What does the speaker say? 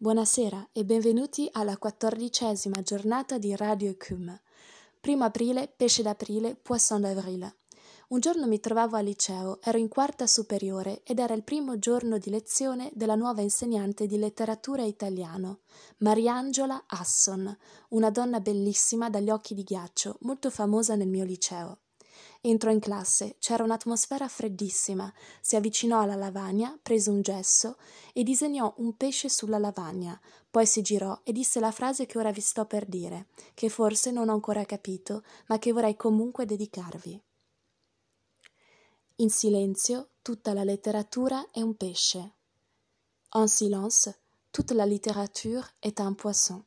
Buonasera e benvenuti alla quattordicesima giornata di Radio Ecume. Primo aprile, pesce d'aprile, poisson d'avril. Un giorno mi trovavo al liceo, ero in quarta superiore ed era il primo giorno di lezione della nuova insegnante di letteratura italiano, Mariangiola Asson, una donna bellissima dagli occhi di ghiaccio, molto famosa nel mio liceo. Entrò in classe, c'era un'atmosfera freddissima, si avvicinò alla lavagna, prese un gesso e disegnò un pesce sulla lavagna, poi si girò e disse la frase che ora vi sto per dire, che forse non ho ancora capito, ma che vorrei comunque dedicarvi. In silenzio, tutta la letteratura è un pesce. En silence, toute la littérature est un poisson.